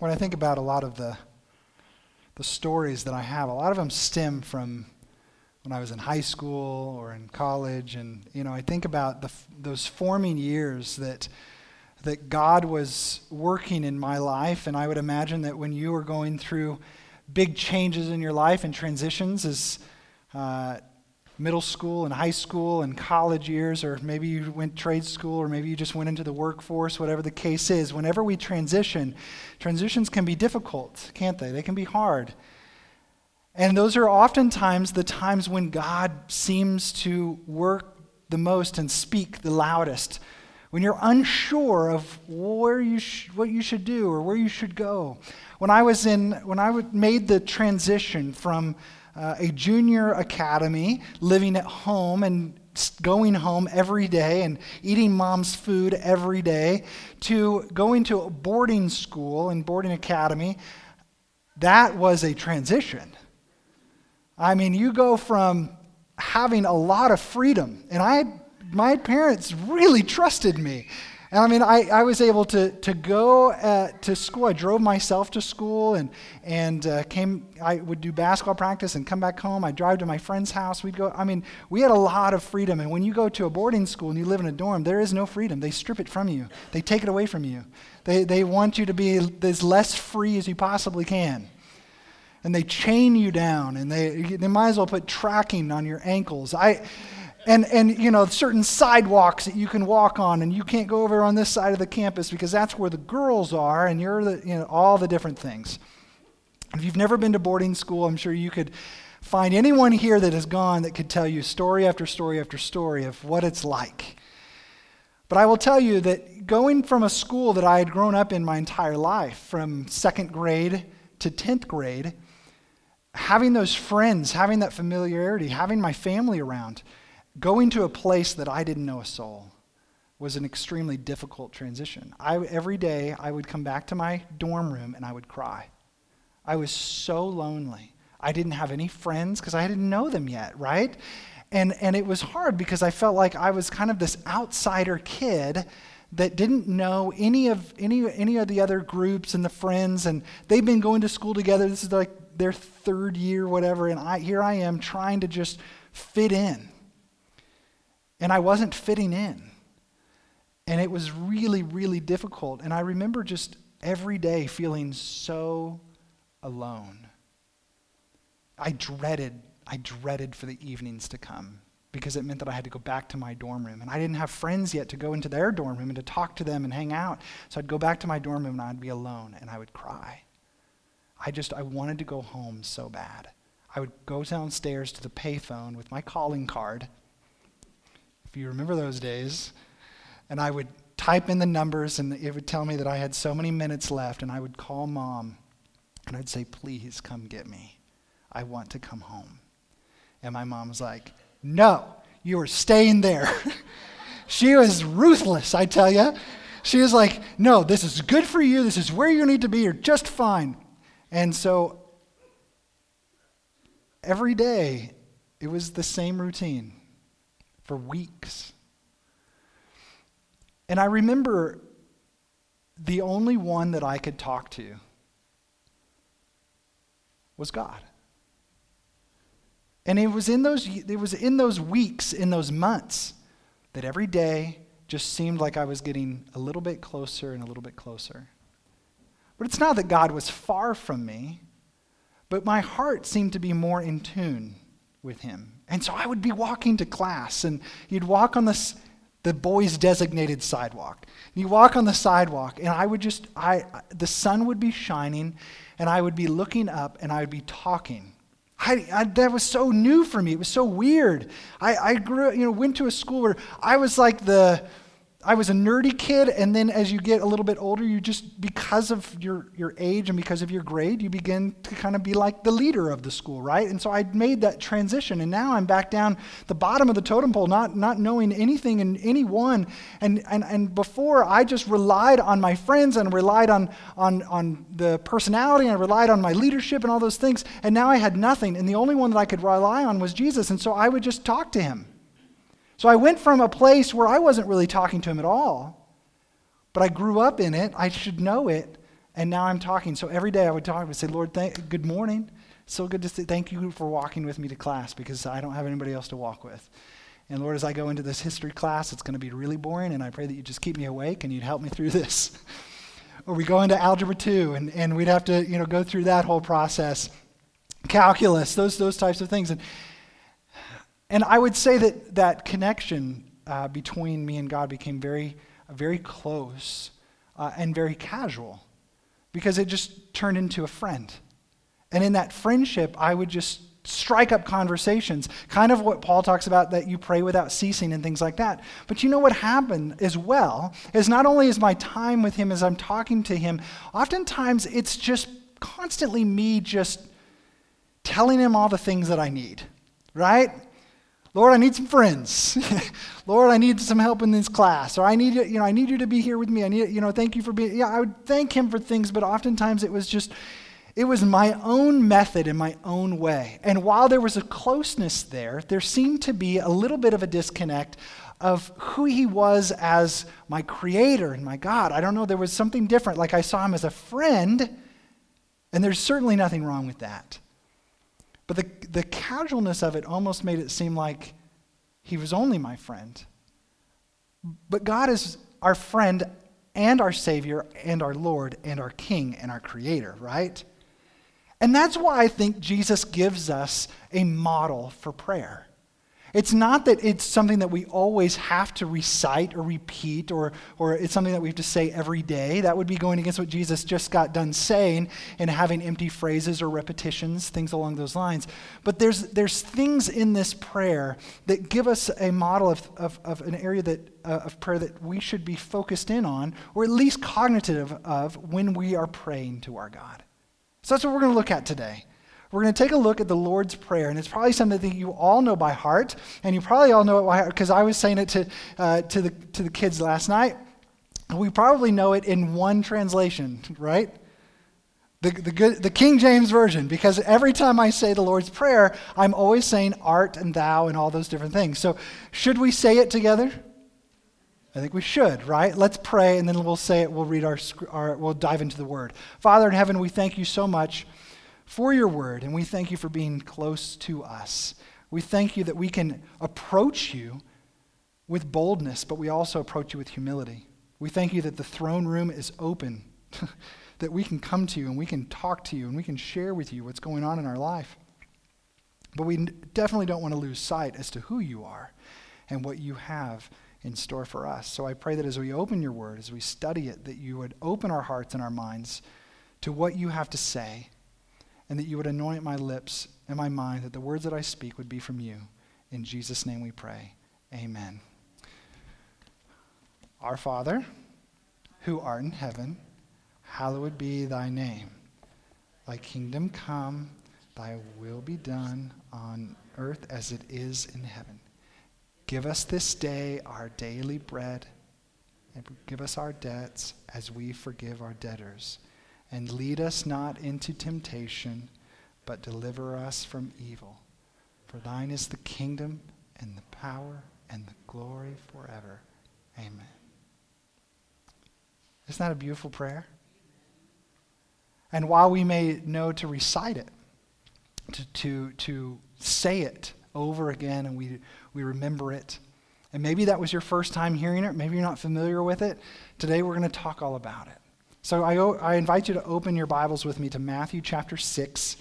when I think about a lot of the, the stories that I have, a lot of them stem from when I was in high school or in college. And, you know, I think about the, those forming years that, that God was working in my life. And I would imagine that when you were going through big changes in your life and transitions as uh, middle school and high school and college years, or maybe you went trade school, or maybe you just went into the workforce, whatever the case is, whenever we transition, transitions can be difficult, can't they? They can be hard. And those are oftentimes the times when God seems to work the most and speak the loudest. When you're unsure of where you sh- what you should do or where you should go. When I was in, when I made the transition from uh, a junior academy, living at home and going home every day and eating mom's food every day, to going to a boarding school and boarding academy, that was a transition. I mean, you go from having a lot of freedom, and I, my parents really trusted me. And I mean, I, I was able to, to go uh, to school. I drove myself to school and, and uh, came, I would do basketball practice and come back home. I'd drive to my friend's house. We'd go, I mean, we had a lot of freedom. And when you go to a boarding school and you live in a dorm, there is no freedom. They strip it from you, they take it away from you. They, they want you to be as less free as you possibly can. And they chain you down and they, they might as well put tracking on your ankles. I, and, and you know certain sidewalks that you can walk on and you can't go over on this side of the campus because that's where the girls are and you're the, you know all the different things. If you've never been to boarding school i'm sure you could find anyone here that has gone that could tell you story after story after story of what it's like. But i will tell you that going from a school that i had grown up in my entire life from second grade to 10th grade having those friends having that familiarity having my family around going to a place that I didn't know a soul was an extremely difficult transition. I, every day I would come back to my dorm room and I would cry. I was so lonely. I didn't have any friends because I didn't know them yet, right? And, and it was hard because I felt like I was kind of this outsider kid that didn't know any of any any of the other groups and the friends and they've been going to school together this is like their third year whatever and I here I am trying to just fit in and I wasn't fitting in. And it was really, really difficult. And I remember just every day feeling so alone. I dreaded, I dreaded for the evenings to come because it meant that I had to go back to my dorm room. And I didn't have friends yet to go into their dorm room and to talk to them and hang out. So I'd go back to my dorm room and I'd be alone and I would cry. I just, I wanted to go home so bad. I would go downstairs to the payphone with my calling card if you remember those days. And I would type in the numbers, and it would tell me that I had so many minutes left, and I would call mom, and I'd say, Please come get me. I want to come home. And my mom was like, No, you are staying there. she was ruthless, I tell you. She was like, No, this is good for you. This is where you need to be. You're just fine. And so every day, it was the same routine for weeks. And I remember the only one that I could talk to was God. And it was in those it was in those weeks, in those months that every day just seemed like I was getting a little bit closer and a little bit closer. But it's not that God was far from me, but my heart seemed to be more in tune with him. And so I would be walking to class, and you'd walk on the, the boys' designated sidewalk. You walk on the sidewalk, and I would just, I, the sun would be shining, and I would be looking up, and I would be talking. I, I, that was so new for me. It was so weird. I, I grew, you know, went to a school where I was like the, I was a nerdy kid, and then as you get a little bit older, you just, because of your, your age and because of your grade, you begin to kind of be like the leader of the school, right? And so I made that transition, and now I'm back down the bottom of the totem pole, not, not knowing anything and anyone. And, and, and before, I just relied on my friends and relied on, on, on the personality and I relied on my leadership and all those things. And now I had nothing, and the only one that I could rely on was Jesus, and so I would just talk to him. So I went from a place where I wasn't really talking to him at all, but I grew up in it. I should know it. And now I'm talking. So every day I would talk, I would say, Lord, thank, good morning. So good to say, thank you for walking with me to class because I don't have anybody else to walk with. And Lord, as I go into this history class, it's going to be really boring, and I pray that you just keep me awake and you'd help me through this. or we go into algebra 2, and, and we'd have to you know, go through that whole process. Calculus, those, those types of things. And, and I would say that that connection uh, between me and God became very, very close uh, and very casual because it just turned into a friend. And in that friendship, I would just strike up conversations, kind of what Paul talks about that you pray without ceasing and things like that. But you know what happened as well is not only is my time with him as I'm talking to him, oftentimes it's just constantly me just telling him all the things that I need, right? Lord, I need some friends. Lord, I need some help in this class. Or I need you, know, I need you to be here with me. I need, you know, thank you for being, yeah, I would thank him for things, but oftentimes it was just, it was my own method in my own way. And while there was a closeness there, there seemed to be a little bit of a disconnect of who he was as my creator and my God. I don't know, there was something different. Like I saw him as a friend, and there's certainly nothing wrong with that. But the, the casualness of it almost made it seem like he was only my friend. But God is our friend and our Savior and our Lord and our King and our Creator, right? And that's why I think Jesus gives us a model for prayer. It's not that it's something that we always have to recite or repeat, or, or it's something that we have to say every day. That would be going against what Jesus just got done saying and having empty phrases or repetitions, things along those lines. But there's, there's things in this prayer that give us a model of, of, of an area that, uh, of prayer that we should be focused in on, or at least cognitive of when we are praying to our God. So that's what we're going to look at today. We're going to take a look at the Lord's Prayer, and it's probably something that you all know by heart, and you probably all know it because I was saying it to, uh, to, the, to the kids last night. We probably know it in one translation, right? The, the, good, the King James Version, because every time I say the Lord's Prayer, I'm always saying art and thou and all those different things. So, should we say it together? I think we should, right? Let's pray and then we'll say it. We'll read our, our, we'll dive into the word. Father in heaven, we thank you so much for your word and we thank you for being close to us. We thank you that we can approach you with boldness, but we also approach you with humility. We thank you that the throne room is open, that we can come to you and we can talk to you and we can share with you what's going on in our life. But we definitely don't want to lose sight as to who you are and what you have in store for us. So I pray that as we open your word, as we study it, that you would open our hearts and our minds to what you have to say, and that you would anoint my lips and my mind, that the words that I speak would be from you. In Jesus' name we pray. Amen. Our Father, who art in heaven, hallowed be thy name. Thy kingdom come, thy will be done on earth as it is in heaven. Give us this day our daily bread, and give us our debts as we forgive our debtors. And lead us not into temptation, but deliver us from evil. For thine is the kingdom, and the power, and the glory forever. Amen. Isn't that a beautiful prayer? And while we may know to recite it, to, to, to say it over again, and we we remember it. And maybe that was your first time hearing it. Maybe you're not familiar with it. Today we're going to talk all about it. So I, I invite you to open your Bibles with me to Matthew chapter 6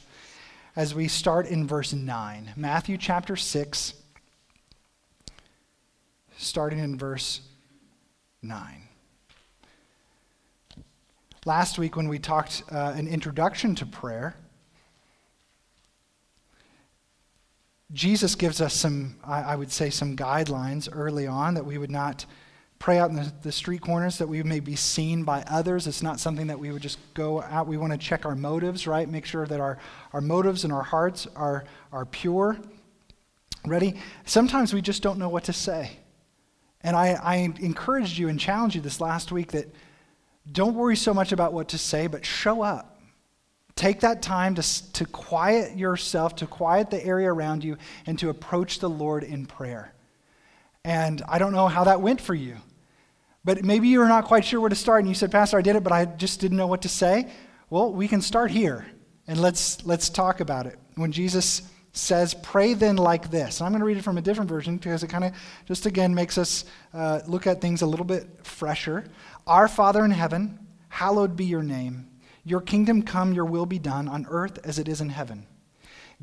as we start in verse 9. Matthew chapter 6, starting in verse 9. Last week, when we talked uh, an introduction to prayer, Jesus gives us some, I would say, some guidelines early on that we would not pray out in the, the, street corners, that we may be seen by others. It's not something that we would just go out. We want to check our motives, right? Make sure that our, our motives and our hearts are, are pure. Ready? Sometimes we just don't know what to say. And I, I encouraged you and challenged you this last week that don't worry so much about what to say, but show up. Take that time to, to quiet yourself, to quiet the area around you, and to approach the Lord in prayer. And I don't know how that went for you, But maybe you're not quite sure where to start, and you said, Pastor, I did it, but I just didn't know what to say. Well, we can start here, and let's, let's talk about it. When Jesus says, Pray then like this. And I'm going to read it from a different version because it kind of just again makes us uh, look at things a little bit fresher. Our Father in heaven, hallowed be your name. Your kingdom come, your will be done on earth as it is in heaven.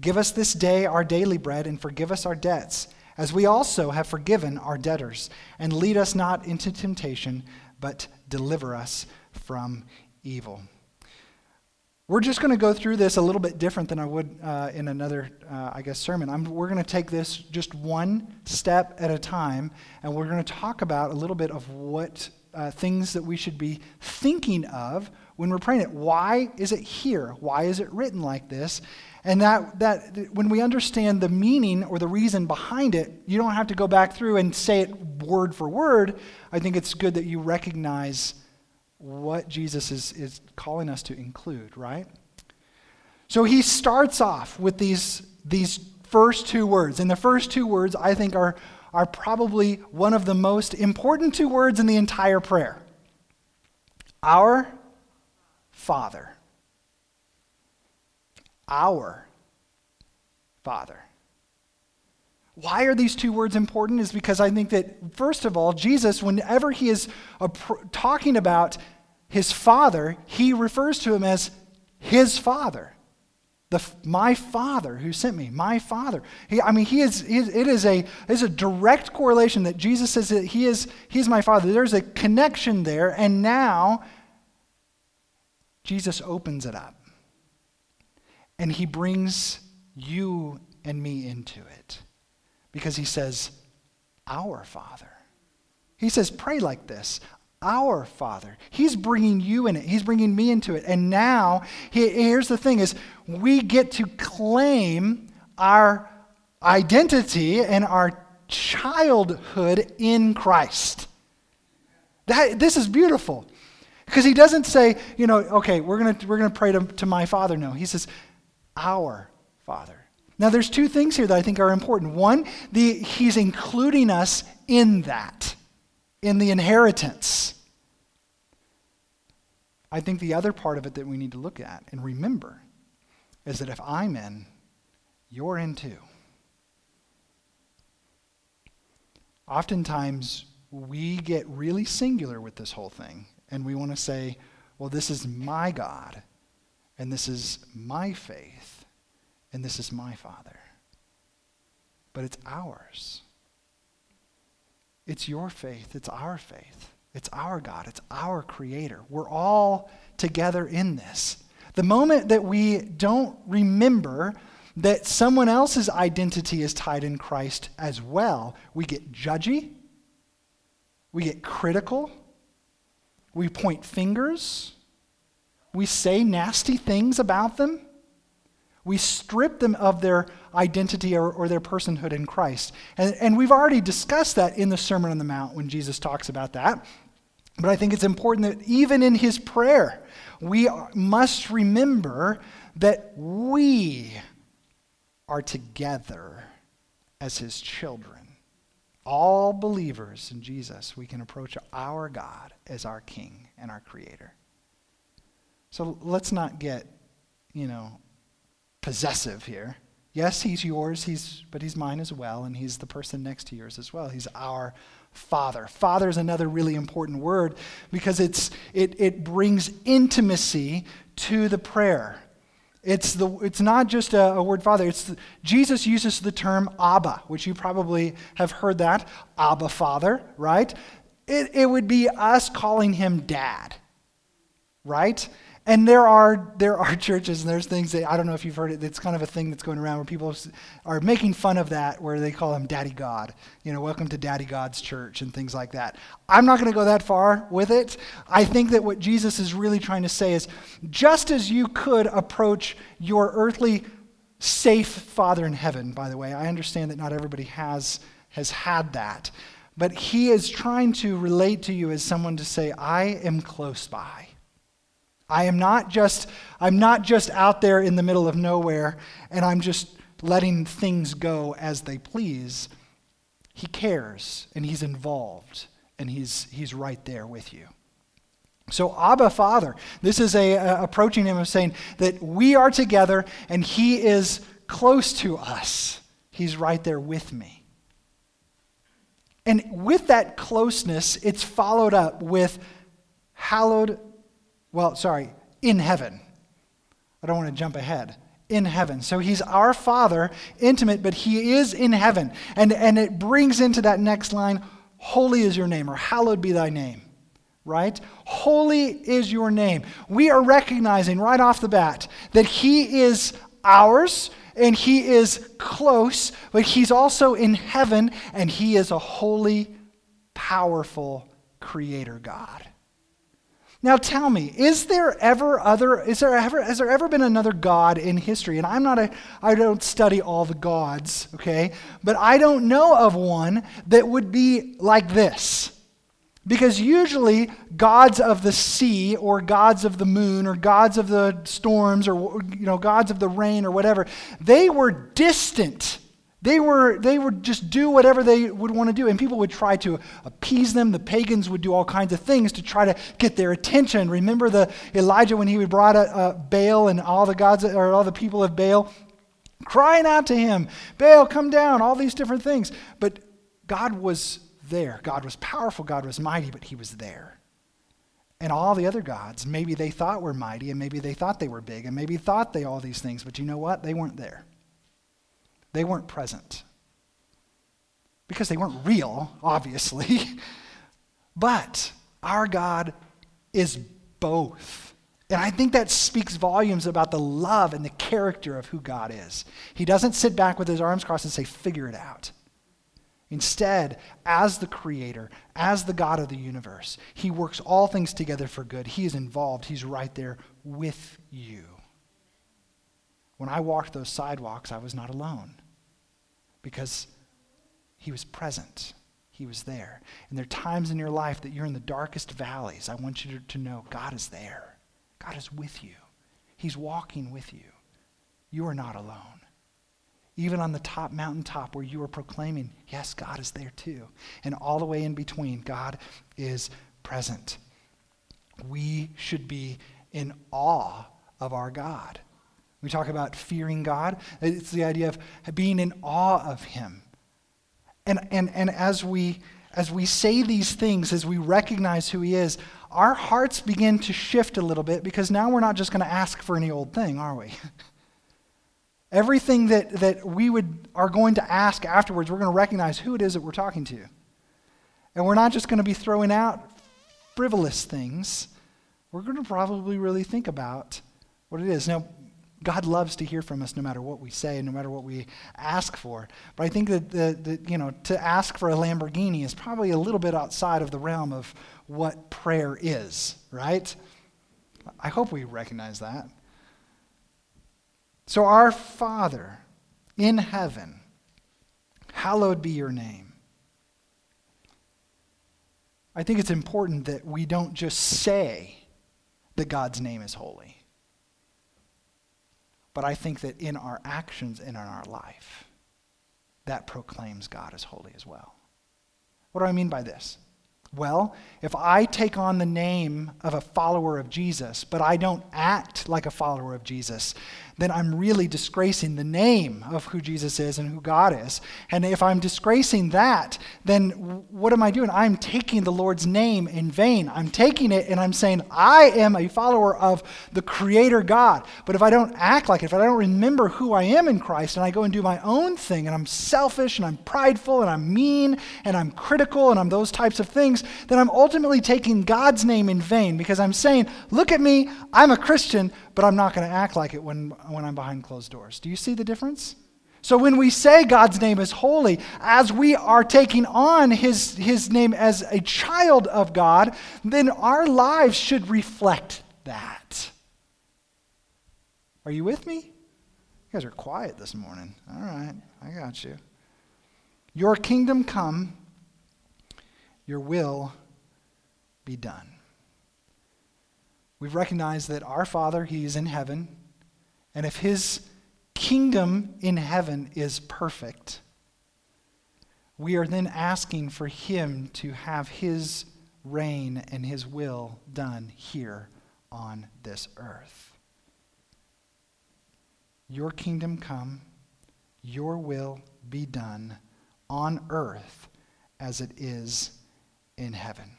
Give us this day our daily bread and forgive us our debts, as we also have forgiven our debtors. And lead us not into temptation, but deliver us from evil. We're just going to go through this a little bit different than I would uh, in another, uh, I guess, sermon. I'm, we're going to take this just one step at a time, and we're going to talk about a little bit of what uh, things that we should be thinking of when we're praying it. Why is it here? Why is it written like this? And that, that when we understand the meaning or the reason behind it, you don't have to go back through and say it word for word. I think it's good that you recognize what Jesus is, is calling us to include, right? So he starts off with these, these first two words. And the first two words, I think, are, are probably one of the most important two words in the entire prayer Our Father. Our Father. Why are these two words important? Is because I think that, first of all, Jesus, whenever he is talking about his Father, he refers to him as his Father. The, my Father who sent me, my Father. He, I mean, he is, he it is a, is a direct correlation that Jesus says that he is, he is my Father. There's a connection there, and now Jesus opens it up. And he brings you and me into it. Because he says, Our Father. He says, Pray like this. Our father. He's bringing you in it. He's bringing me into it. And now he, here's the thing is we get to claim our identity and our childhood in christ. That, this is beautiful. Because he doesn't say you know okay we're going we're to pray to my father. No he says our father now, there's two things here that I think are important. One, the, he's including us in that, in the inheritance. I think the other part of it that we need to look at and remember is that if I'm in, you're in too. Oftentimes, we get really singular with this whole thing, and we want to say, well, this is my God, and this is my faith and this is my Father. But it's ours. It's your faith. It's our faith. It's our God. It's our Creator. We're all together in this. The moment that we don't remember that someone else's identity is tied in Christ as well, we get judgy, we get critical, we point fingers, we say nasty things about them. We strip them of their identity or, or their personhood in Christ. And, and we've already discussed that in the Sermon on the Mount when Jesus talks about that. But I think it's important that even in his prayer, we must remember that we are together as his children. All believers in Jesus, we can approach our God as our King and our Creator. So let's not get, you know, possessive here. Yes, he's yours, he's, but he's mine as well, and he's the person next to yours as well. He's our Father. Father is another really important word because it's, it, it brings intimacy to the prayer. It's, the, it's not just a, a word father. It's the, Jesus uses the term Abba, which you probably have heard that. Abba, Father, right? It, it would be us calling him Dad, right? And there are, there are churches, and there's things that, I don't know if you've heard it, it's kind of a thing that's going around where people are making fun of that, where they call him Daddy God. You know, welcome to Daddy God's church and things like that. I'm not going to go that far with it. I think that what Jesus is really trying to say is just as you could approach your earthly safe Father in heaven, by the way, I understand that not everybody has, has had that. But he is trying to relate to you as someone to say, I am close by. I am not just I'm not just out there in the middle of nowhere and I'm just letting things go as they please. He cares and he's involved and he's, he's right there with you. So, Abba, Father, this is a, a, approaching him of saying that we are together and he is close to us. He's right there with me. And with that closeness, it's followed up with hallowed, well, sorry, in heaven. I don't want to jump ahead. In heaven. So he's our Father, intimate, but he is in heaven. And, and it brings into that next line, Holy is your name, or hallowed be thy name right? Holy is your name. We are recognizing right off the bat that He is ours and He is close, but He's also in heaven and He is a holy, powerful Creator God. Now tell me, is there ever other is there ever has there ever been another god in history? And I'm not a I don't study all the gods, okay? But I don't know of one that would be like this. Because usually, gods of the sea, or gods of the moon, or gods of the storms, or you know, gods of the rain, or whatever, they were distant. They were they would just do whatever they would want to do, and people would try to appease them. The pagans would do all kinds of things to try to get their attention. Remember the Elijah when he brought a Baal and all the gods or all the people of Baal crying out to him, Baal, come down! All these different things, but God was there. God was powerful, God was mighty, but he was there. And all the other gods, maybe they thought were mighty, and maybe they thought they were big, and maybe thought they all these things, but you know what? They weren't there. They weren't present. Because they weren't real, obviously. but our God is both. And I think that speaks volumes about the love and the character of who God is. He doesn't sit back with his arms crossed and say, figure it out. Instead, as the creator, as the God of the universe, he works all things together for good. He is involved, he's right there with you. When I walked those sidewalks, I was not alone because he was present. He was there. And there are times in your life that you're in the darkest valleys. I want you to know God is there. God is with you. He's walking with you. You are not alone even on the top mountaintop where you are proclaiming, yes, God is there too. And all the way in between, God is present. We should be in awe of our God. We talk about fearing God. It's the idea of being in awe of Him. And, and, and as, we, as we say these things, as we recognize who He is, our hearts begin to shift a little bit because now we're not just going to ask for any old thing, are we? Everything that, that we would, are going to ask afterwards, we're going to recognize who it is that we're talking to. And we're not just going to be throwing out frivolous things. We're going to probably really think about what it is. Now, God loves to hear from us no matter what we say, no matter what we ask for. But I think that, the, the, you know, to ask for a Lamborghini is probably a little bit outside of the realm of what prayer is, right? I hope we recognize that. So, our Father in heaven, hallowed be your name. I think it's important that we don't just say that God's name is holy, but I think that in our actions and in our life, that proclaims God as holy as well. What do I mean by this? Well, if I take on the name of a follower of Jesus, but I don't act like a follower of Jesus, then I'm really disgracing the name of who Jesus is and who God is. And if I'm disgracing that, then what am I doing? I'm taking the Lord's name in vain. I'm taking it and I'm saying, I am a follower of the Creator God. But if I don't act like it, if I don't remember who I am in Christ and I go and do my own thing and I'm selfish and I'm prideful and I'm mean and I'm critical and I'm those types of things, then I'm ultimately taking God's name in vain because I'm saying, look at me, I'm a Christian, but I'm not going to act like it when, when I'm behind closed doors. Do you see the difference? So when we say God's name is holy, as we are taking on his, his name as a child of God, then our lives should reflect that. Are you with me? You guys are quiet this morning. All right, I got you. Your kingdom come, your will be done. We've recognized that our Father, He is in heaven, and if His kingdom in heaven is perfect, we are then asking for Him to have His reign and His will done here on this earth. Your kingdom come, your will be done on earth as it is in heaven.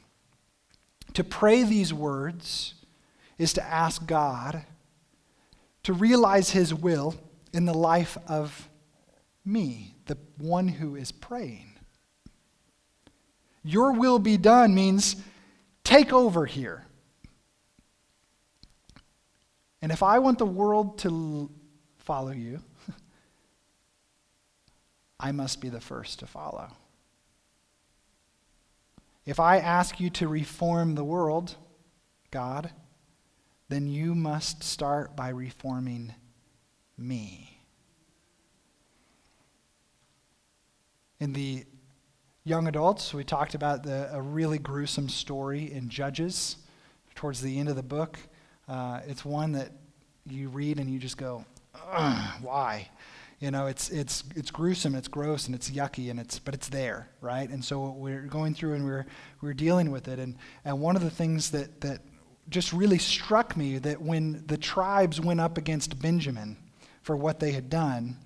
To pray these words is to ask God to realize His will in the life of me, the one who is praying. Your will be done means take over here. And if I want the world to follow you, I must be the first to follow. If I ask you to reform the world, God, then you must start by reforming me. In the young adults, we talked about the, a really gruesome story in Judges towards the end of the book. Uh, it's one that you read and you just go, why? You know, it's, it's, it's gruesome, it's gross, and it's yucky, and it's, but it's there, right? And so we're going through and we're, we're dealing with it. And, and one of the things that, that just really struck me that when the tribes went up against Benjamin for what they had done,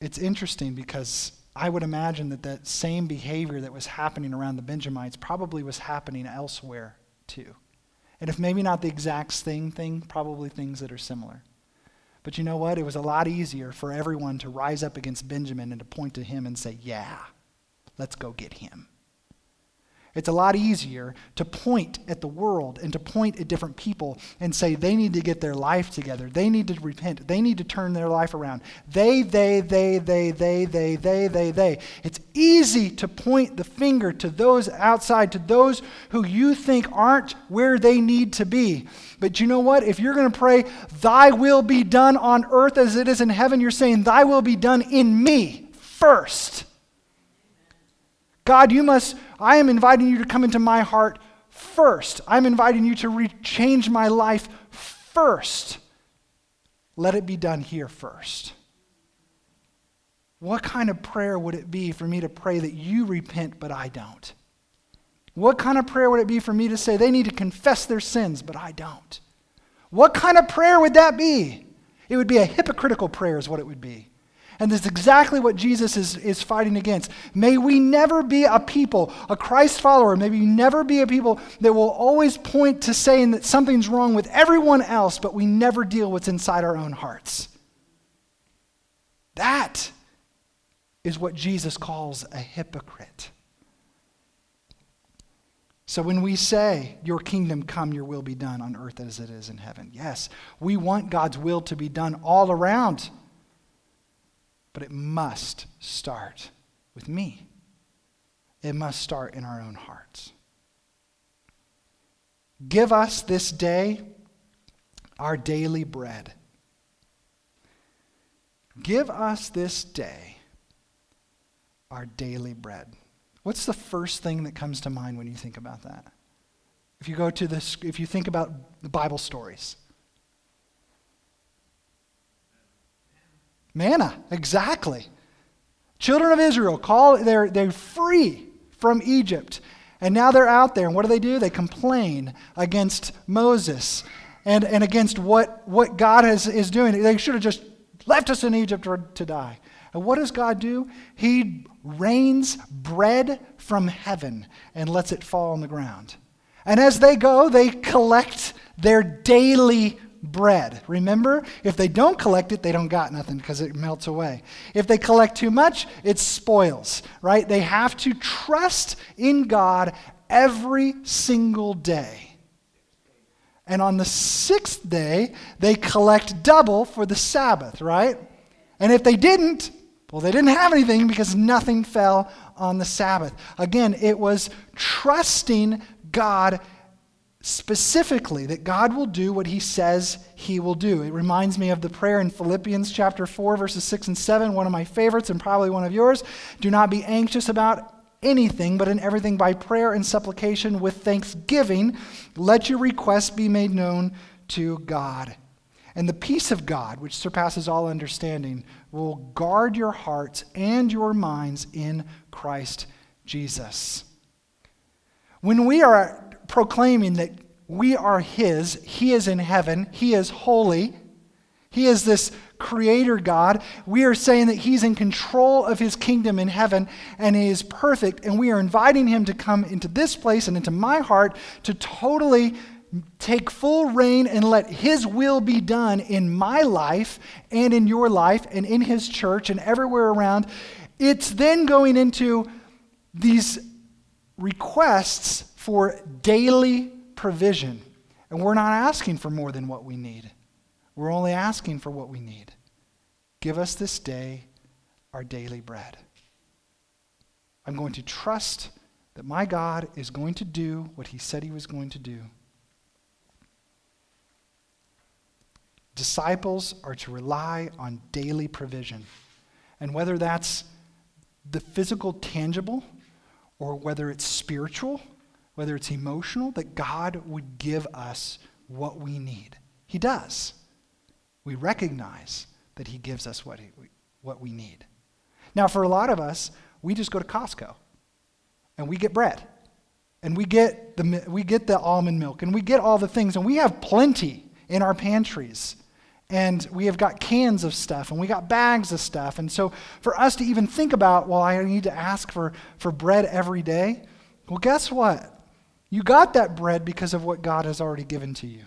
it's interesting because I would imagine that that same behavior that was happening around the Benjamites probably was happening elsewhere too. And if maybe not the exact same thing, probably things that are similar. But you know what? It was a lot easier for everyone to rise up against Benjamin and to point to him and say, Yeah, let's go get him. It's a lot easier to point at the world and to point at different people and say they need to get their life together. They need to repent. They need to turn their life around. They, they, they, they, they, they, they, they, they. It's easy to point the finger to those outside, to those who you think aren't where they need to be. But you know what? If you're going to pray, Thy will be done on earth as it is in heaven, you're saying, Thy will be done in me first. God, you must, I am inviting you to come into my heart first. I'm inviting you to change my life first. Let it be done here first. What kind of prayer would it be for me to pray that you repent, but I don't? What kind of prayer would it be for me to say they need to confess their sins, but I don't? What kind of prayer would that be? It would be a hypocritical prayer, is what it would be. And this is exactly what Jesus is, is fighting against. May we never be a people, a Christ follower, may we never be a people that will always point to saying that something's wrong with everyone else, but we never deal with what's inside our own hearts. That is what Jesus calls a hypocrite. So when we say, Your kingdom come, your will be done on earth as it is in heaven, yes, we want God's will to be done all around but it must start with me. It must start in our own hearts. Give us this day our daily bread. Give us this day our daily bread. What's the first thing that comes to mind when you think about that? If you go to this, if you think about the Bible stories, Manna, exactly. Children of Israel call they're they're free from Egypt. And now they're out there, and what do they do? They complain against Moses and, and against what, what God has, is doing. They should have just left us in Egypt to die. And what does God do? He rains bread from heaven and lets it fall on the ground. And as they go, they collect their daily bread. Remember, if they don't collect it, they don't got nothing because it melts away. If they collect too much, it spoils, right? They have to trust in God every single day. And on the sixth day, they collect double for the Sabbath, right? And if they didn't, well, they didn't have anything because nothing fell on the Sabbath. Again, it was trusting God specifically that God will do what he says he will do. It reminds me of the prayer in Philippians chapter 4 verses 6 and 7, one of my favorites and probably one of yours. Do not be anxious about anything, but in everything by prayer and supplication with thanksgiving, let your requests be made known to God. And the peace of God, which surpasses all understanding, will guard your hearts and your minds in Christ Jesus. When we are proclaiming that we are His, He is in heaven, He is holy, He is this creator God, we are saying that He's in control of His kingdom in heaven and He is perfect, and we are inviting Him to come into this place and into my heart to totally take full reign and let His will be done in my life and in your life and in His church and everywhere around, it's then going into these requests for daily provision. And we're not asking for more than what we need, we're only asking for what we need. Give us this day our daily bread. I'm going to trust that my God is going to do what he said he was going to do. Disciples are to rely on daily provision. And whether that's the physical, tangible, or whether it's spiritual, whether it's emotional, that God would give us what we need. He does. We recognize that He gives us what, he, what we need. Now, for a lot of us, we just go to Costco and we get bread and we get the, we get the almond milk and we get all the things, and we have plenty in our pantries and we have got cans of stuff and we got bags of stuff. And so for us to even think about, well, I need to ask for, for bread every day, well, guess what? You got that bread because of what God has already given to you.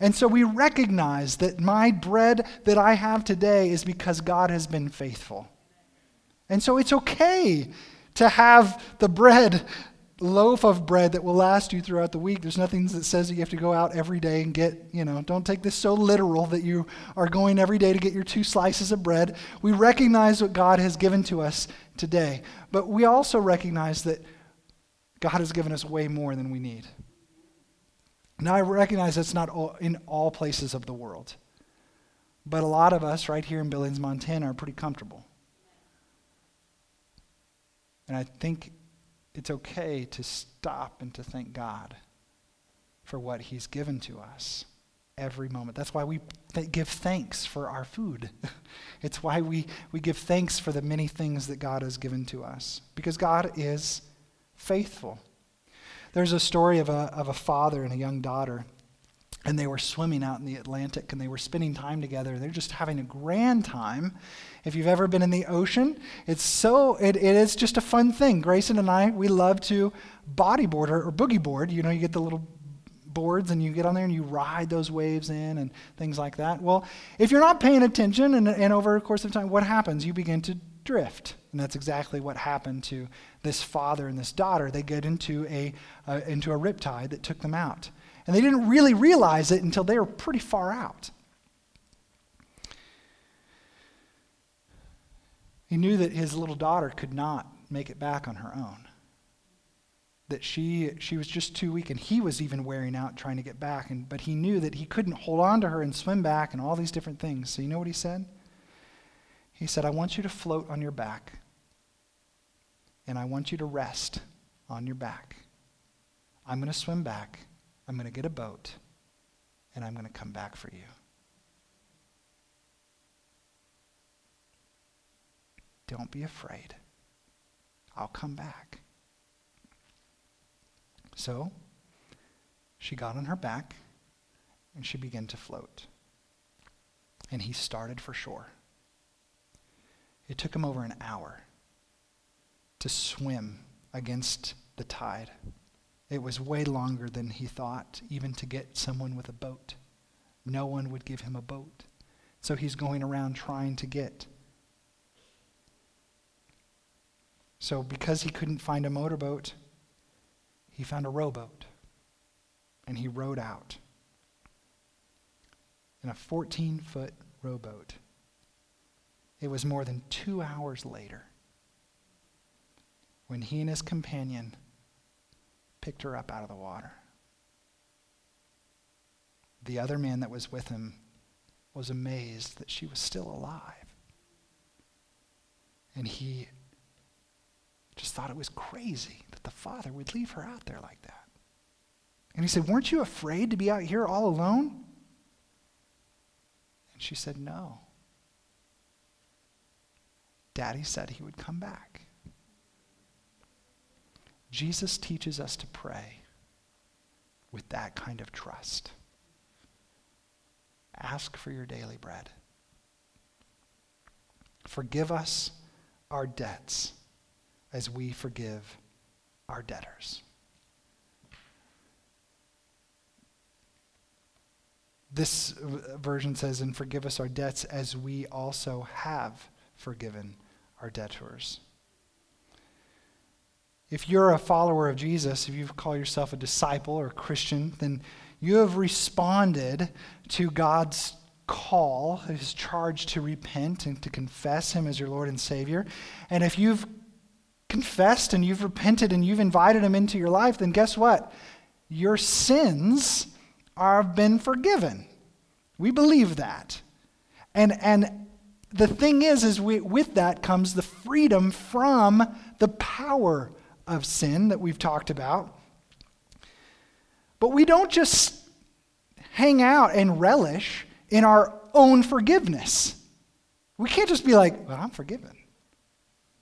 And so we recognize that my bread that I have today is because God has been faithful. And so it's okay to have the bread loaf of bread that will last you throughout the week. There's nothing that says that you have to go out every day and get, you know, don't take this so literal that you are going every day to get your two slices of bread. We recognize what God has given to us today, but we also recognize that God has given us way more than we need. Now, I recognize that's not all, in all places of the world, but a lot of us right here in Billings, Montana are pretty comfortable. And I think it's okay to stop and to thank God for what He's given to us every moment. That's why we th- give thanks for our food. it's why we, we give thanks for the many things that God has given to us, because God is faithful. There's a story of a, of a father and a young daughter and they were swimming out in the Atlantic and they were spending time together. They're just having a grand time. If you've ever been in the ocean, it's so, it, it is just a fun thing. Grayson and I, we love to bodyboard or, or boogie board. You know, you get the little boards and you get on there and you ride those waves in and things like that. Well, if you're not paying attention and, and over a course of time, what happens? You begin to drift. And that's exactly what happened to this father and this daughter. They get into a, uh, into a riptide that took them out. And they didn't really realize it until they were pretty far out. He knew that his little daughter could not make it back on her own. That she, she was just too weak, and he was even wearing out trying to get back. And, but he knew that he couldn't hold on to her and swim back and all these different things. So, you know what he said? He said, I want you to float on your back, and I want you to rest on your back. I'm going to swim back, I'm going to get a boat and I'm going to come back for you. Don't be afraid. I'll come back. So she got on her back and she began to float. And he started for shore. It took him over an hour to swim against the tide. It was way longer than he thought, even to get someone with a boat. No one would give him a boat. So he's going around trying to get. So, because he couldn't find a motorboat, he found a rowboat and he rowed out in a 14 foot rowboat. It was more than two hours later when he and his companion picked her up out of the water. The other man that was with him was amazed that she was still alive. And he just thought it was crazy that the father would leave her out there like that. And he said, Weren't you afraid to be out here all alone? And she said, No. Daddy said he would come back. Jesus teaches us to pray with that kind of trust. Ask for your daily bread. Forgive us our debts as we forgive our debtors. This version says, and forgive us our debts as we also have forgiven debtors. If you're a follower of Jesus, if you call yourself a disciple or a Christian, then you have responded to God's call, his charge to repent and to confess him as your Lord and Savior. And if you've confessed and you've repented and you've invited him into your life, then guess what? Your sins have been forgiven. We believe that. And, and the thing is, is we, with that comes the freedom from the power of sin that we've talked about. But we don't just hang out and relish in our own forgiveness. We can't just be like, well, I'm forgiven.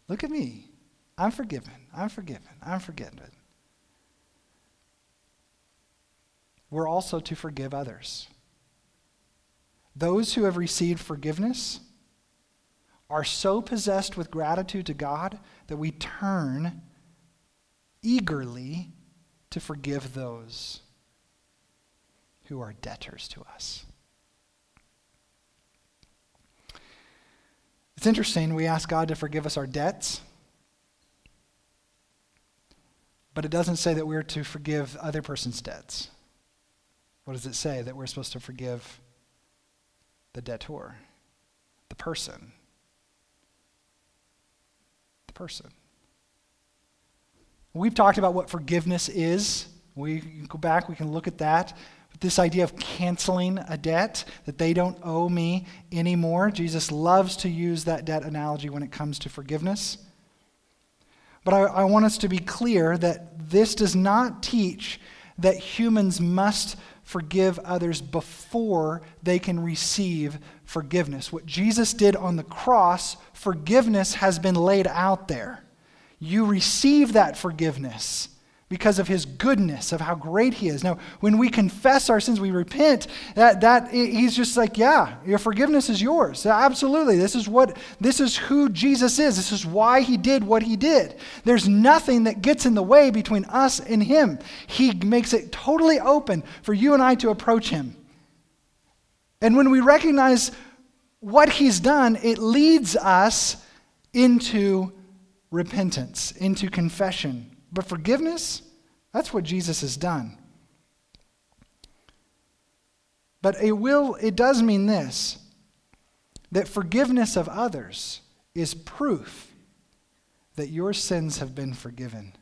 Look at me. I'm forgiven. I'm forgiven. I'm forgiven. We're also to forgive others. Those who have received forgiveness are so possessed with gratitude to God that we turn eagerly to forgive those who are debtors to us. It's interesting, we ask God to forgive us our debts, but it doesn't say that we're to forgive other person's debts. What does it say? That we're supposed to forgive the debtor, the person. Person. We've talked about what forgiveness is. We go back, we can look at that. But this idea of canceling a debt, that they don't owe me anymore. Jesus loves to use that debt analogy when it comes to forgiveness. But I, I want us to be clear that this does not teach that humans must forgive others before they can receive forgiveness. What Jesus did on the cross, forgiveness has been laid out there you receive that forgiveness because of his goodness, of how great he is. Now, when we confess our sins, we repent, that, that he's just like, yeah, your forgiveness is yours. Absolutely. This is what this is who Jesus is. This is why he did what he did. There's nothing that gets in the way between us and him. He makes it totally open for you and I to approach him. And when we recognize what he's done, it leads us into repentance, into confession. But forgiveness, that's what Jesus has done. But it will it does mean this that forgiveness of others is proof that your sins have been forgiven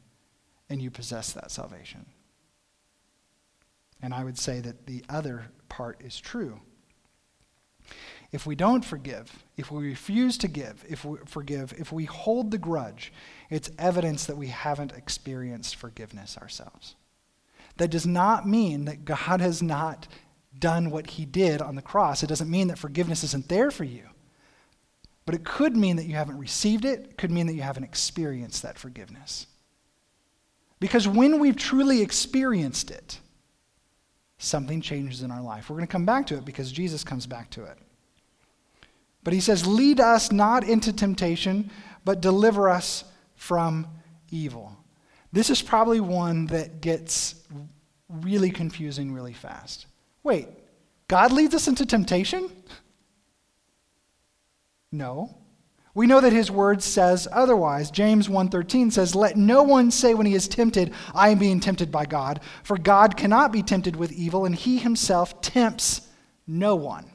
and you possess that salvation. And I would say that the other part is true. If we don't forgive, if we refuse to give, if we forgive, if we hold the grudge, it's evidence that we haven't experienced forgiveness ourselves. That does not mean that God has not done what he did on the cross. It doesn't mean that forgiveness isn't there for you. But it could mean that you haven't received it, it could mean that you haven't experienced that forgiveness. Because when we've truly experienced it, something changes in our life. We're going to come back to it because Jesus comes back to it. But he says, Lead us not into temptation, but deliver us from evil. This is probably one that gets really confusing really fast. Wait, God leads us into temptation? No. We know that his word says otherwise. James 1:13 says, "Let no one say when he is tempted, I am being tempted by God, for God cannot be tempted with evil, and he himself tempts no one."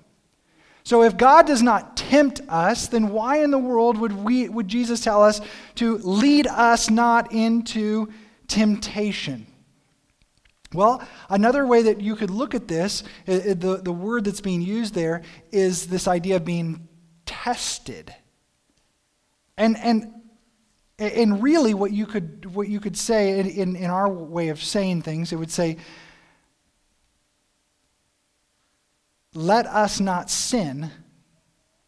So if God does not tempt us, then why in the world would, we, would Jesus tell us to lead us not into temptation? Well, another way that you could look at this, the, the word that's being used there, is this idea of being tested. And, and, and really, what you could, what you could say in, in our way of saying things, it would say, let us not sin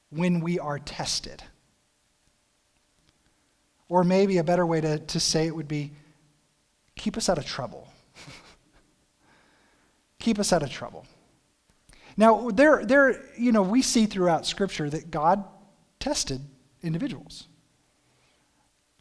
when we are tested. Or maybe a better way to, to say it would be keep us out of trouble. keep us out of trouble. Now, there, there, you know, we see throughout Scripture that God tested individuals.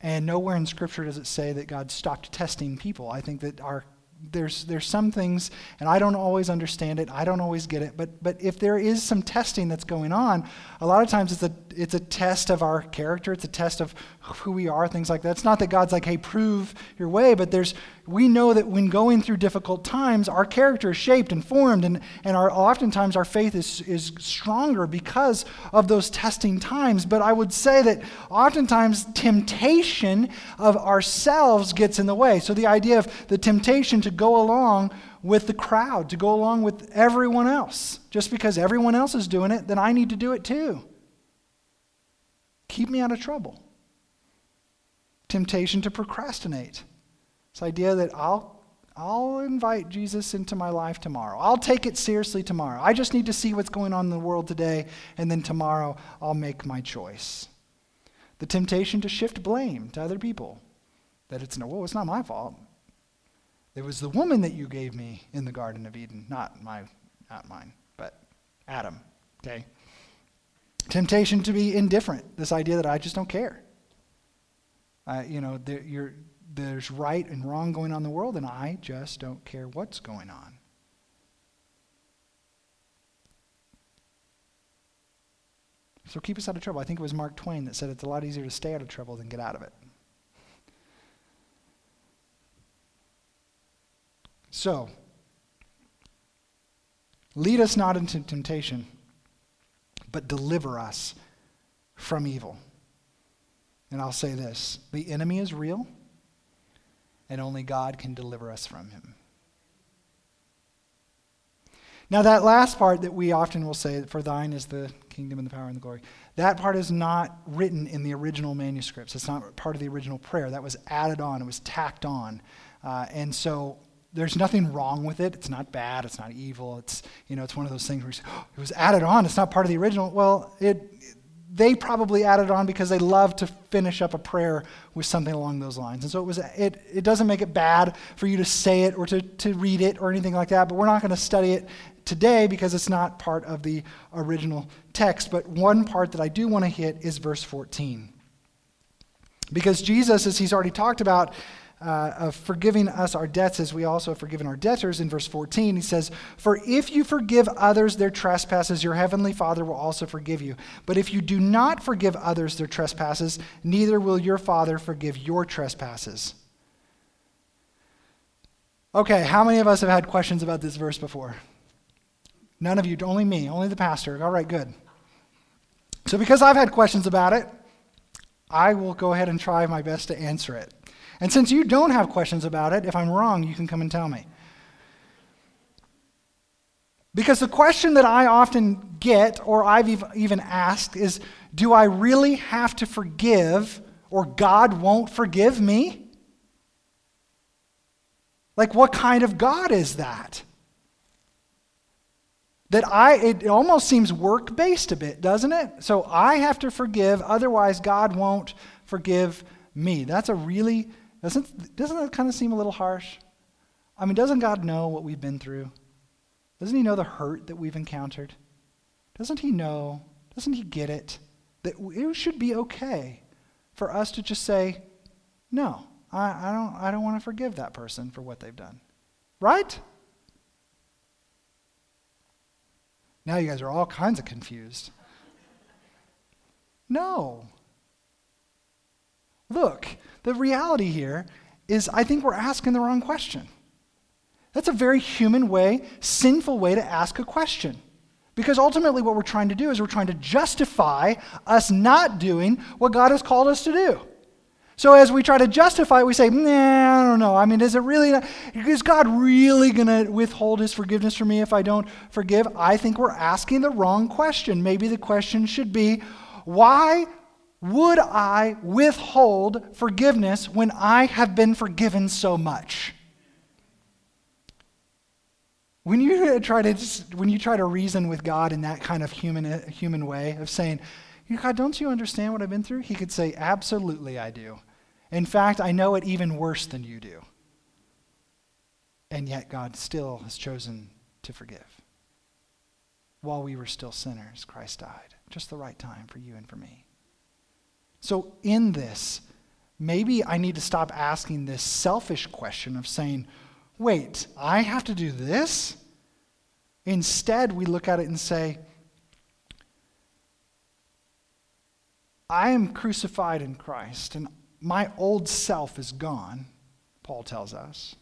And nowhere in Scripture does it say that God stopped testing people. I think that our there's, there's some things, and I don't always understand it, I don't always get it, but, but if there is some testing that's going on, a lot of times it's a, it's a test of our character, it's a test of who we are, things like that. It's not that God's like, hey, prove your way, but there's, we know that when going through difficult times, our character is shaped and formed, and, and our, oftentimes our faith is, is stronger because of those testing times. But I would say that oftentimes temptation of ourselves gets in the way. So the idea of the temptation to go along with the crowd, to go along with everyone else. Just because everyone else is doing it, then I need to do it too. Keep me out of trouble. Temptation to procrastinate. This idea that I'll, I'll invite Jesus into my life tomorrow. I'll take it seriously tomorrow. I just need to see what's going on in the world today, and then tomorrow I'll make my choice. The temptation to shift blame to other people. That it's no, well, it's not my fault. It was the woman that you gave me in the Garden of Eden, not my, not mine, but Adam. Okay. Temptation to be indifferent. This idea that I just don't care. Uh, you know, you're there's right and wrong going on in the world, and I just don't care what's going on. So keep us out of trouble. I think it was Mark Twain that said it's a lot easier to stay out of trouble than get out of it. So, lead us not into temptation, but deliver us from evil. And I'll say this the enemy is real and only God can deliver us from him. Now, that last part that we often will say, for thine is the kingdom and the power and the glory, that part is not written in the original manuscripts. It's not part of the original prayer. That was added on, it was tacked on. Uh, and so there's nothing wrong with it. It's not bad. It's not evil. It's, you know, it's one of those things where say, oh, it was added on. It's not part of the original. Well, it, they probably added on because they love to finish up a prayer with something along those lines. And so it was it, it doesn't make it bad for you to say it or to, to read it or anything like that, but we're not going to study it today because it's not part of the original text. But one part that I do want to hit is verse 14. Because Jesus, as he's already talked about, uh, of forgiving us our debts as we also have forgiven our debtors in verse 14. He says, For if you forgive others their trespasses, your heavenly Father will also forgive you. But if you do not forgive others their trespasses, neither will your Father forgive your trespasses. Okay, how many of us have had questions about this verse before? None of you, only me, only the pastor. All right, good. So, because I've had questions about it, I will go ahead and try my best to answer it. And since you don't have questions about it, if I'm wrong, you can come and tell me. Because the question that I often get, or I've even asked, is do I really have to forgive, or God won't forgive me? Like, what kind of God is that? That I, it almost seems work based a bit, doesn't it? So I have to forgive, otherwise, God won't forgive me. That's a really doesn't, doesn't that kind of seem a little harsh? I mean, doesn't God know what we've been through? Doesn't He know the hurt that we've encountered? Doesn't He know? Doesn't He get it? That it should be okay for us to just say, no, I, I don't, I don't want to forgive that person for what they've done. Right? Now you guys are all kinds of confused. No. Look, the reality here is I think we're asking the wrong question. That's a very human way, sinful way to ask a question. Because ultimately, what we're trying to do is we're trying to justify us not doing what God has called us to do. So as we try to justify it, we say, nah, I don't know. I mean, is it really, not, is God really going to withhold his forgiveness from me if I don't forgive? I think we're asking the wrong question. Maybe the question should be, why would I withhold forgiveness when I have been forgiven so much? When you try to when you try to reason with God in that kind of human human way of saying, God, don't you understand what I've been through? He could say, Absolutely, I do. In fact, I know it even worse than you do. And yet, God still has chosen to forgive. While we were still sinners, Christ died. Just the right time for you and for me. So, in this, maybe I need to stop asking this selfish question of saying, wait, I have to do this? Instead, we look at it and say, I am crucified in Christ, and my old self is gone, Paul tells us.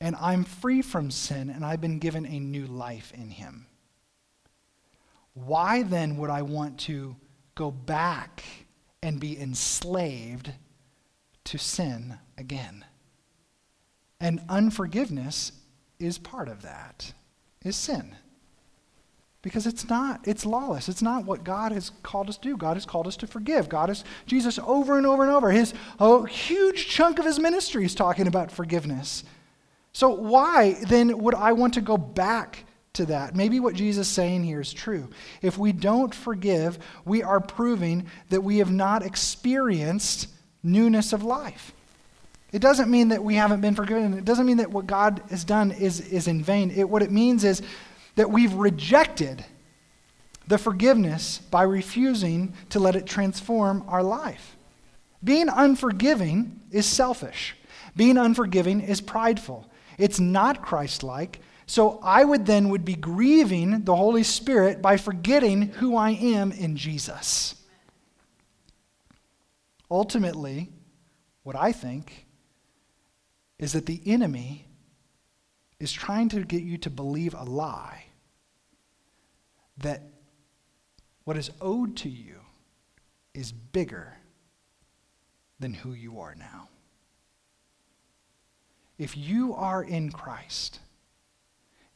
And I'm free from sin, and I've been given a new life in him. Why then would I want to go back and be enslaved to sin again? And unforgiveness is part of that, is sin. Because it's not, it's lawless. It's not what God has called us to do. God has called us to forgive. God is, Jesus over and over and over, his a huge chunk of his ministry is talking about forgiveness. So why then would I want to go back to that? Maybe what Jesus is saying here is true. If we don't forgive, we are proving that we have not experienced newness of life. It doesn't mean that we haven't been forgiven. It doesn't mean that what God has done is, is in vain. It, what it means is that we've rejected the forgiveness by refusing to let it transform our life. Being unforgiving is selfish. Being unforgiving is prideful. It's not Christ-like. So I would then would be grieving the Holy Spirit by forgetting who I am in Jesus. Ultimately, what I think is that the enemy is trying to get you to believe a lie that what is owed to you is bigger than who you are now. If you are in Christ,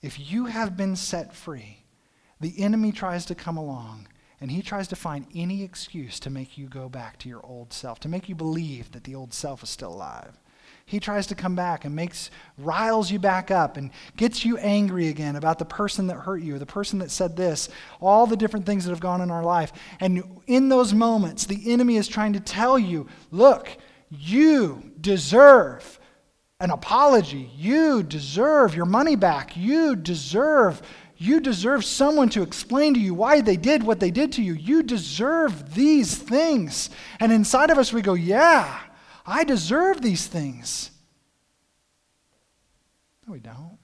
if you have been set free, the enemy tries to come along and he tries to find any excuse to make you go back to your old self, to make you believe that the old self is still alive. He tries to come back and makes riles you back up and gets you angry again about the person that hurt you the person that said this all the different things that have gone in our life. And in those moments the enemy is trying to tell you look you deserve an apology you deserve your money back you deserve you deserve someone to explain to you why they did what they did to you. You deserve these things. And inside of us, we go, Yeah, I deserve these things. No, we don't.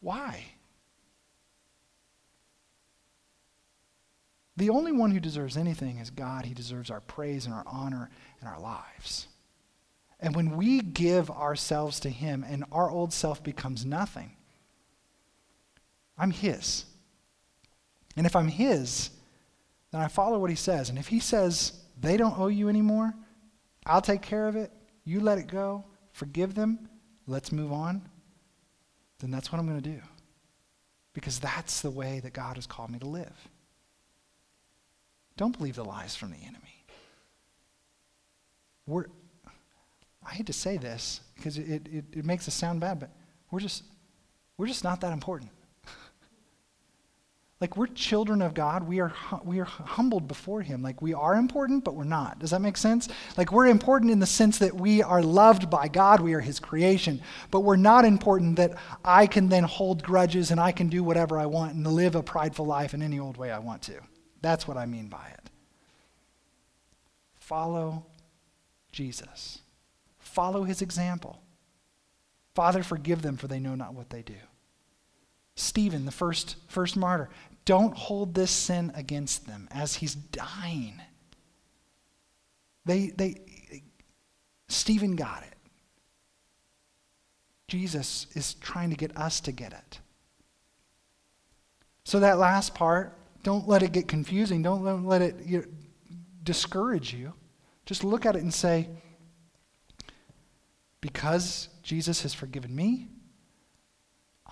Why? The only one who deserves anything is God. He deserves our praise and our honor and our lives. And when we give ourselves to Him and our old self becomes nothing, I'm His. And if I'm His, then I follow what He says. And if He says they don't owe you anymore, I'll take care of it. You let it go. Forgive them. Let's move on. Then that's what I'm going to do. Because that's the way that God has called me to live. Don't believe the lies from the enemy. We're, I hate to say this because it, it, it makes us sound bad, but we're just, we're just not that important. Like we're children of God, we are we are humbled before him. Like we are important, but we're not. Does that make sense? Like we're important in the sense that we are loved by God, we are his creation, but we're not important that I can then hold grudges and I can do whatever I want and live a prideful life in any old way I want to. That's what I mean by it. Follow Jesus. Follow his example. Father, forgive them for they know not what they do. Stephen, the first, first martyr, don't hold this sin against them as he's dying. They, they, Stephen got it. Jesus is trying to get us to get it. So, that last part, don't let it get confusing. Don't let it you know, discourage you. Just look at it and say, because Jesus has forgiven me,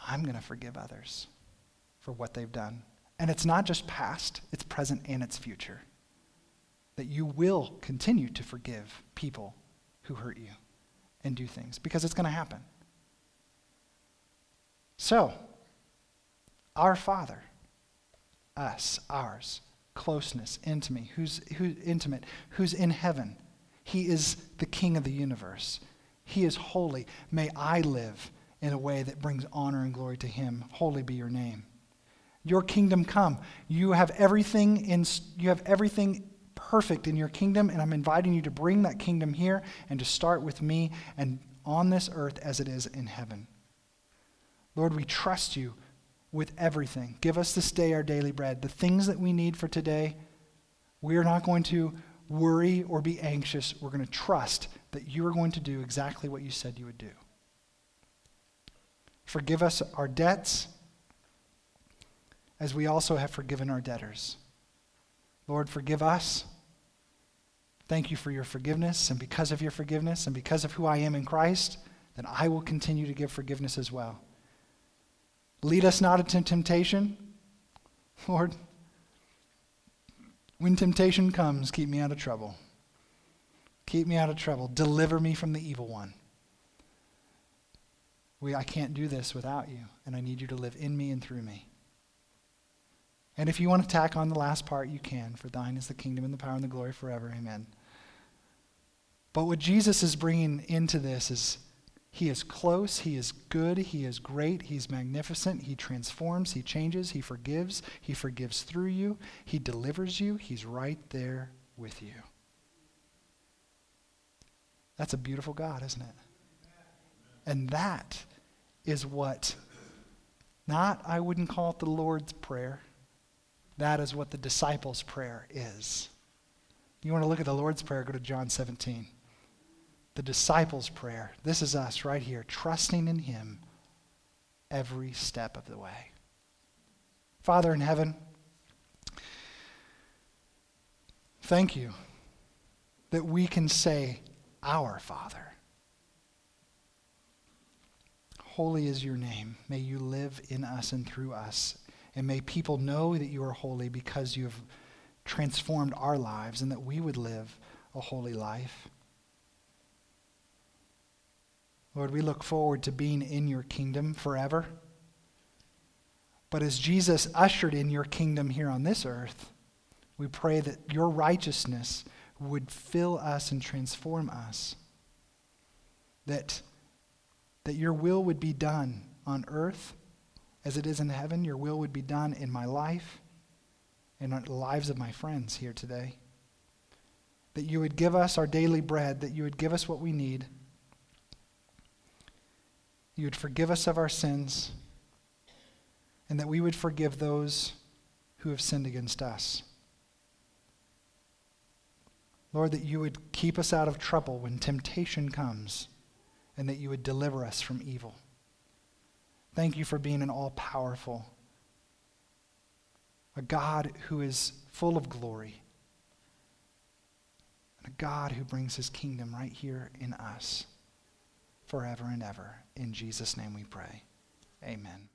I'm going to forgive others for what they've done. And it's not just past, it's present and it's future. That you will continue to forgive people who hurt you and do things because it's going to happen. So, our Father, us, ours, closeness, intimate, who's who, intimate, who's in heaven. He is the King of the universe. He is holy. May I live in a way that brings honor and glory to Him. Holy be your name. Your kingdom come. You have everything in you have everything perfect in your kingdom, and I'm inviting you to bring that kingdom here and to start with me and on this earth as it is in heaven. Lord, we trust you with everything. Give us this day our daily bread. The things that we need for today, we are not going to worry or be anxious. We're going to trust that you are going to do exactly what you said you would do. Forgive us our debts as we also have forgiven our debtors. Lord, forgive us. Thank you for your forgiveness, and because of your forgiveness, and because of who I am in Christ, then I will continue to give forgiveness as well. Lead us not into temptation, Lord. When temptation comes, keep me out of trouble. Keep me out of trouble. Deliver me from the evil one. We, I can't do this without you, and I need you to live in me and through me. And if you want to tack on the last part, you can, for thine is the kingdom and the power and the glory forever. Amen. But what Jesus is bringing into this is he is close, he is good, he is great, he's magnificent, he transforms, he changes, he forgives, he forgives through you, he delivers you, he's right there with you. That's a beautiful God, isn't it? And that is what, not, I wouldn't call it the Lord's Prayer. That is what the disciples' prayer is. You want to look at the Lord's Prayer, go to John 17. The disciples' prayer. This is us right here, trusting in Him every step of the way. Father in heaven, thank you that we can say, Our Father. Holy is your name. May you live in us and through us and may people know that you are holy because you have transformed our lives and that we would live a holy life. Lord, we look forward to being in your kingdom forever. But as Jesus ushered in your kingdom here on this earth, we pray that your righteousness would fill us and transform us. That, that your will would be done on earth as it is in heaven, your will would be done in my life and in the lives of my friends here today. That you would give us our daily bread, that you would give us what we need. You would forgive us of our sins, and that we would forgive those who have sinned against us. Lord, that you would keep us out of trouble when temptation comes, and that you would deliver us from evil. Thank you for being an all powerful, a God who is full of glory, and a God who brings his kingdom right here in us forever and ever. In Jesus' name we pray. Amen.